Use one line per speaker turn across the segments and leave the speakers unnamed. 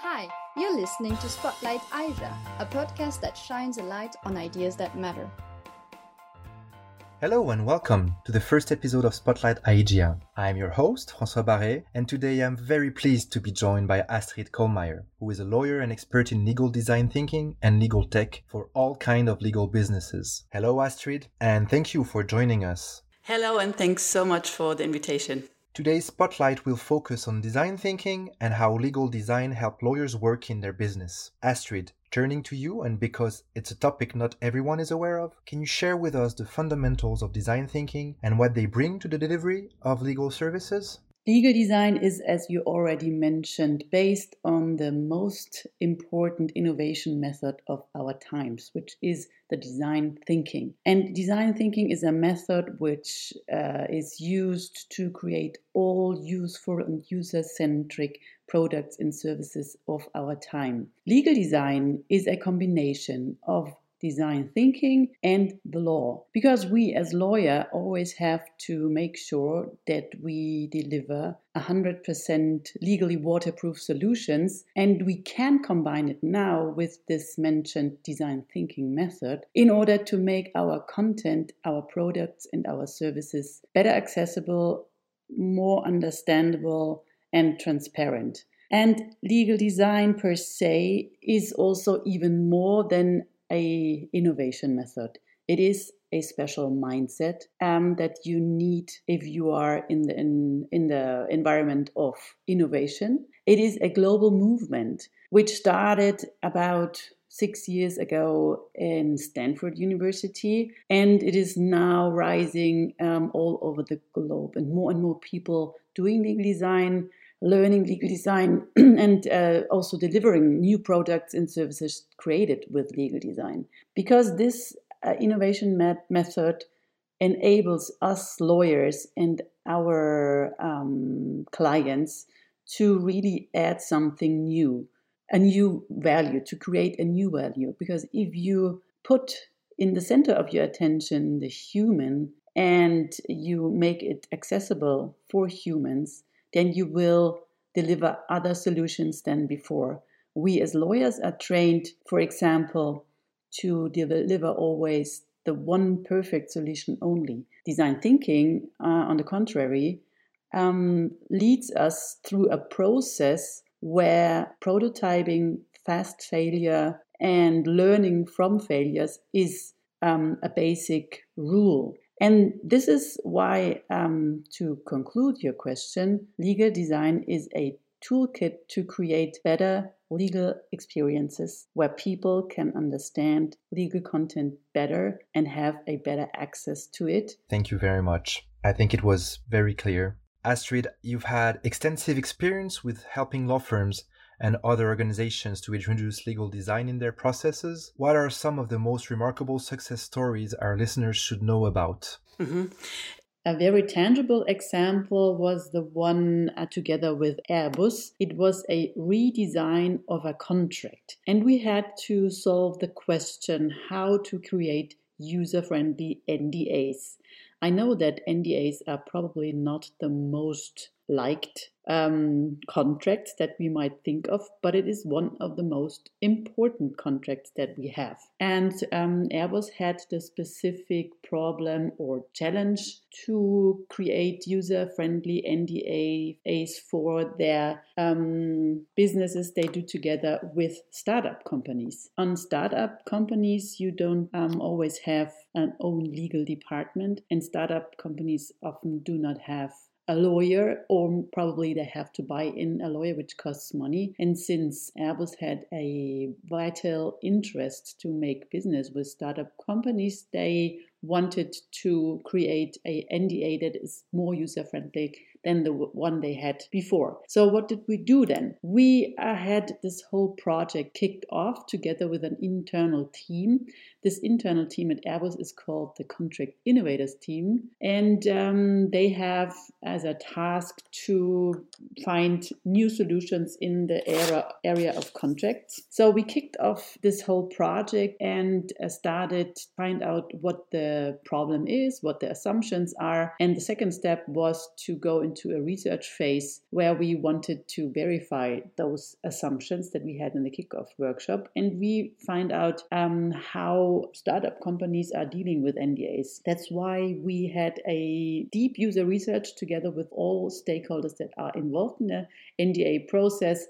Hi, you're listening to Spotlight AIJA, a podcast that shines a light on ideas that matter.
Hello and welcome to the first episode of Spotlight AIJA. I'm your host, François Barret, and today I'm very pleased to be joined by Astrid Kohlmeier, who is a lawyer and expert in legal design thinking and legal tech for all kind of legal businesses. Hello Astrid, and thank you for joining us.
Hello and thanks so much for the invitation.
Today's spotlight will focus on design thinking and how legal design help lawyers work in their business. Astrid, turning to you and because it's a topic not everyone is aware of, can you share with us the fundamentals of design thinking and what they bring to the delivery of legal services?
Legal design is, as you already mentioned, based on the most important innovation method of our times, which is the design thinking. And design thinking is a method which uh, is used to create all useful and user centric products and services of our time. Legal design is a combination of design thinking and the law. Because we as lawyer always have to make sure that we deliver 100% legally waterproof solutions and we can combine it now with this mentioned design thinking method in order to make our content our products and our services better accessible more understandable and transparent. And legal design per se is also even more than a innovation method. It is a special mindset um, that you need if you are in the in, in the environment of innovation. It is a global movement which started about six years ago in Stanford University, and it is now rising um, all over the globe, and more and more people doing legal design learning legal design and uh, also delivering new products and services created with legal design. Because this uh, innovation met- method enables us lawyers and our um, clients to really add something new, a new value, to create a new value. Because if you put in the center of your attention the human and you make it accessible for humans, then you will deliver other solutions than before. We as lawyers are trained, for example, to deliver always the one perfect solution only. Design thinking, uh, on the contrary, um, leads us through a process where prototyping, fast failure, and learning from failures is um, a basic rule. And this is why, um, to conclude your question, legal design is a toolkit to create better legal experiences where people can understand legal content better and have a better access to it.
Thank you very much. I think it was very clear. Astrid, you've had extensive experience with helping law firms and other organizations to introduce legal design in their processes. What are some of the most remarkable success stories our listeners should know about?
Mm-hmm. A very tangible example was the one uh, together with Airbus. It was a redesign of a contract, and we had to solve the question how to create user friendly NDAs. I know that NDAs are probably not the most liked um, contracts that we might think of, but it is one of the most important contracts that we have. And um, Airbus had the specific problem or challenge to create user friendly NDAs for their um, businesses they do together with startup companies. On startup companies, you don't um, always have an own legal department, and startup companies often do not have a lawyer, or probably they have to buy in a lawyer, which costs money. And since Airbus had a vital interest to make business with startup companies, they wanted to create a NDA that is more user friendly than the one they had before. So what did we do then? We had this whole project kicked off together with an internal team. This internal team at Airbus is called the Contract Innovators Team, and um, they have as a task to find new solutions in the era, area of contracts. So we kicked off this whole project and uh, started find out what the problem is, what the assumptions are, and the second step was to go into to a research phase where we wanted to verify those assumptions that we had in the kickoff workshop. And we find out um, how startup companies are dealing with NDAs. That's why we had a deep user research together with all stakeholders that are involved in the NDA process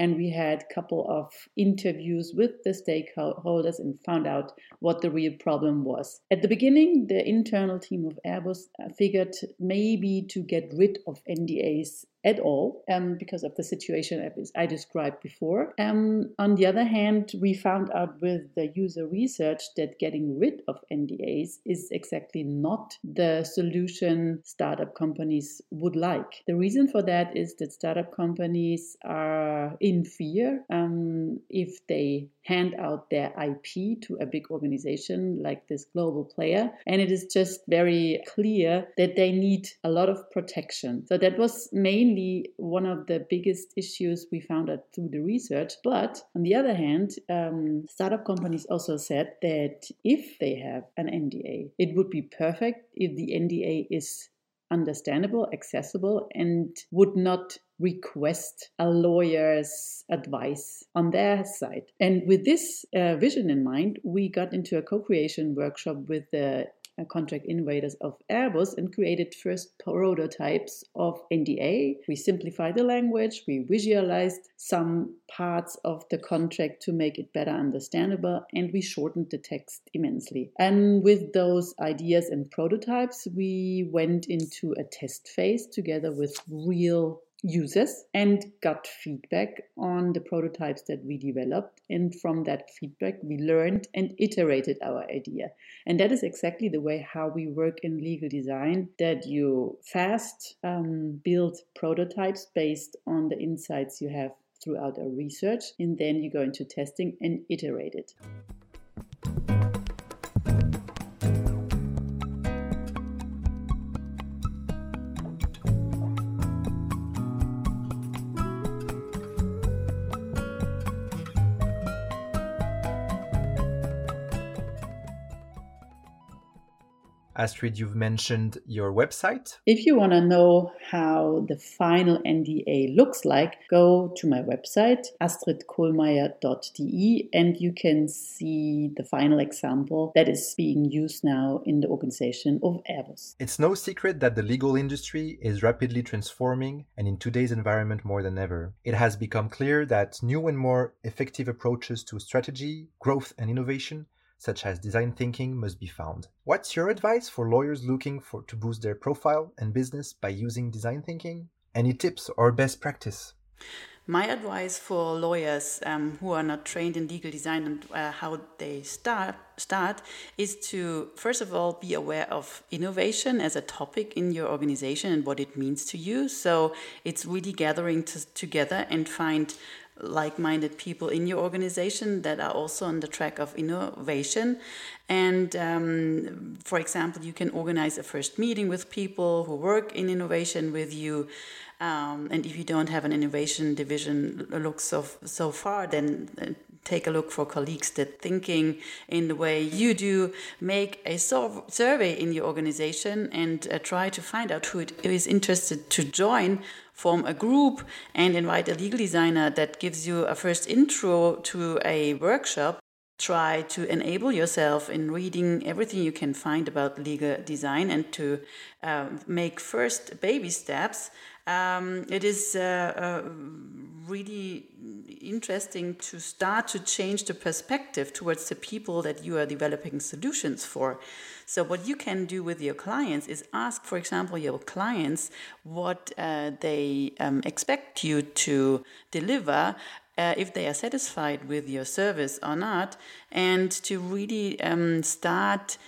and we had a couple of interviews with the stakeholders and found out what the real problem was. At the beginning, the internal team of Airbus uh, figured maybe to get rid of NDAs at all um, because of the situation I described before. Um, on the other hand, we found out with the user research that getting rid of NDAs is exactly not the solution startup companies would like. The reason for that is that startup companies are in fear um, if they hand out their IP to a big organization like this global player. And it is just very clear that they need a lot of protection. So that was mainly one of the biggest issues we found out through the research. But on the other hand, um, startup companies also said that if they have an NDA, it would be perfect if the NDA is understandable, accessible, and would not request a lawyer's advice on their side. And with this uh, vision in mind, we got into a co creation workshop with the contract innovators of Airbus and created first prototypes of NDA. We simplified the language, we visualized some parts of the contract to make it better understandable, and we shortened the text immensely. And with those ideas and prototypes, we went into a test phase together with real users and got feedback on the prototypes that we developed. And from that feedback, we learned and iterated our idea. And that is exactly the way how we work in legal design that you fast um, build prototypes based on the insights you have throughout our research. And then you go into testing and iterate it.
Astrid, you've mentioned your website.
If you want to know how the final NDA looks like, go to my website, astridkohlmeier.de, and you can see the final example that is being used now in the organization of Airbus.
It's no secret that the legal industry is rapidly transforming, and in today's environment more than ever. It has become clear that new and more effective approaches to strategy, growth, and innovation such as design thinking, must be found. What's your advice for lawyers looking for to boost their profile and business by using design thinking? Any tips or best practice?
My advice for lawyers um, who are not trained in legal design and uh, how they start start is to first of all be aware of innovation as a topic in your organization and what it means to you. So it's really gathering together and find like minded people in your organization that are also on the track of innovation. And um, for example, you can organize a first meeting with people who work in innovation with you. Um, and if you don't have an innovation division look so, so far, then uh, take a look for colleagues that thinking in the way you do. Make a survey in your organization and uh, try to find out who is interested to join form a group and invite a legal designer that gives you a first intro to a workshop. Try to enable yourself in reading everything you can find about legal design and to uh, make first baby steps. Um, it is uh, uh, really interesting to start to change the perspective towards the people that you are developing solutions for. So, what you can do with your clients is ask, for example, your clients what uh, they um, expect you to deliver. Uh, if they are satisfied with your service or not, and to really um, start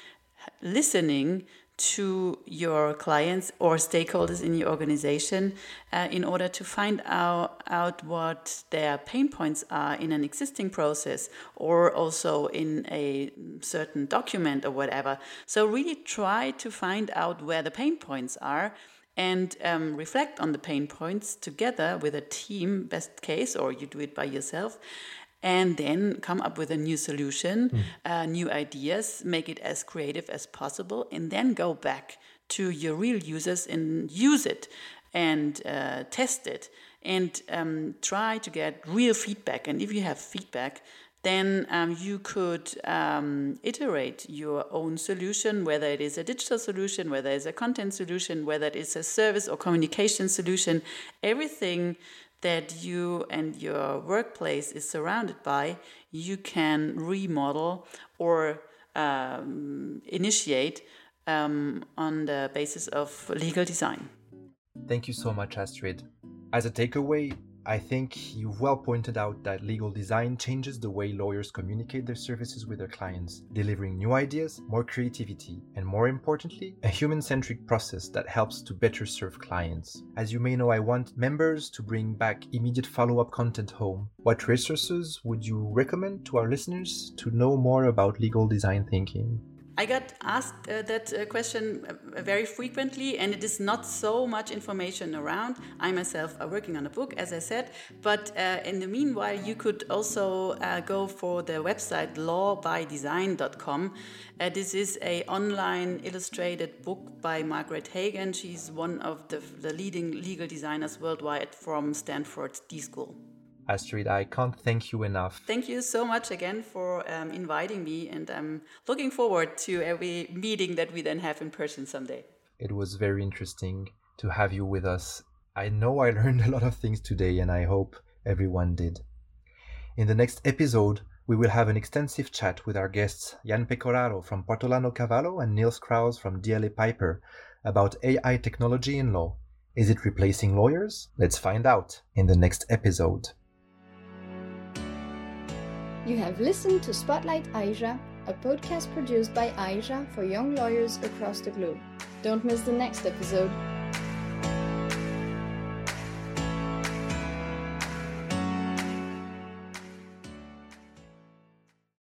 listening to your clients or stakeholders in your organization uh, in order to find out, out what their pain points are in an existing process or also in a certain document or whatever. So, really try to find out where the pain points are and um, reflect on the pain points together with a team, best case, or you do it by yourself, and then come up with a new solution, mm. uh, new ideas, make it as creative as possible, and then go back to your real users and use it.
and uh, test it and um, try to get real feedback. And if you have feedback, then um, you could um, iterate your own solution, whether it is a digital solution, whether it's a content solution, whether it is a service or communication solution. Everything that you and your workplace is surrounded by, you can remodel or um, initiate um, on the basis of legal design.
Thank you so much, Astrid. As a takeaway, I think you've well pointed out that legal design changes the way lawyers communicate their services with their clients, delivering new ideas, more creativity, and more importantly, a human centric process that helps to better serve clients. As you may know, I want members to bring back immediate follow up content home. What resources would you recommend to our listeners to know more about legal design thinking?
I got asked uh, that uh, question uh, very frequently, and it is not so much information around. I myself are working on a book, as I said, but uh, in the meanwhile, you could also uh, go for the website lawbydesign.com. Uh, this is a online illustrated book by Margaret Hagan. She's one of the, the leading legal designers worldwide from Stanford D School.
Astrid, I can't thank you enough.
Thank you so much again for um, inviting me, and I'm looking forward to every meeting that we then have in person someday.
It was very interesting to have you with us. I know I learned a lot of things today, and I hope everyone did. In the next episode, we will have an extensive chat with our guests Jan Pecoraro from Portolano Cavallo and Niels Krause from DLA Piper about AI technology in law. Is it replacing lawyers? Let's find out in the next episode.
You have listened to Spotlight AIJA, a podcast produced by AIJA for young lawyers across the globe. Don't miss the next episode.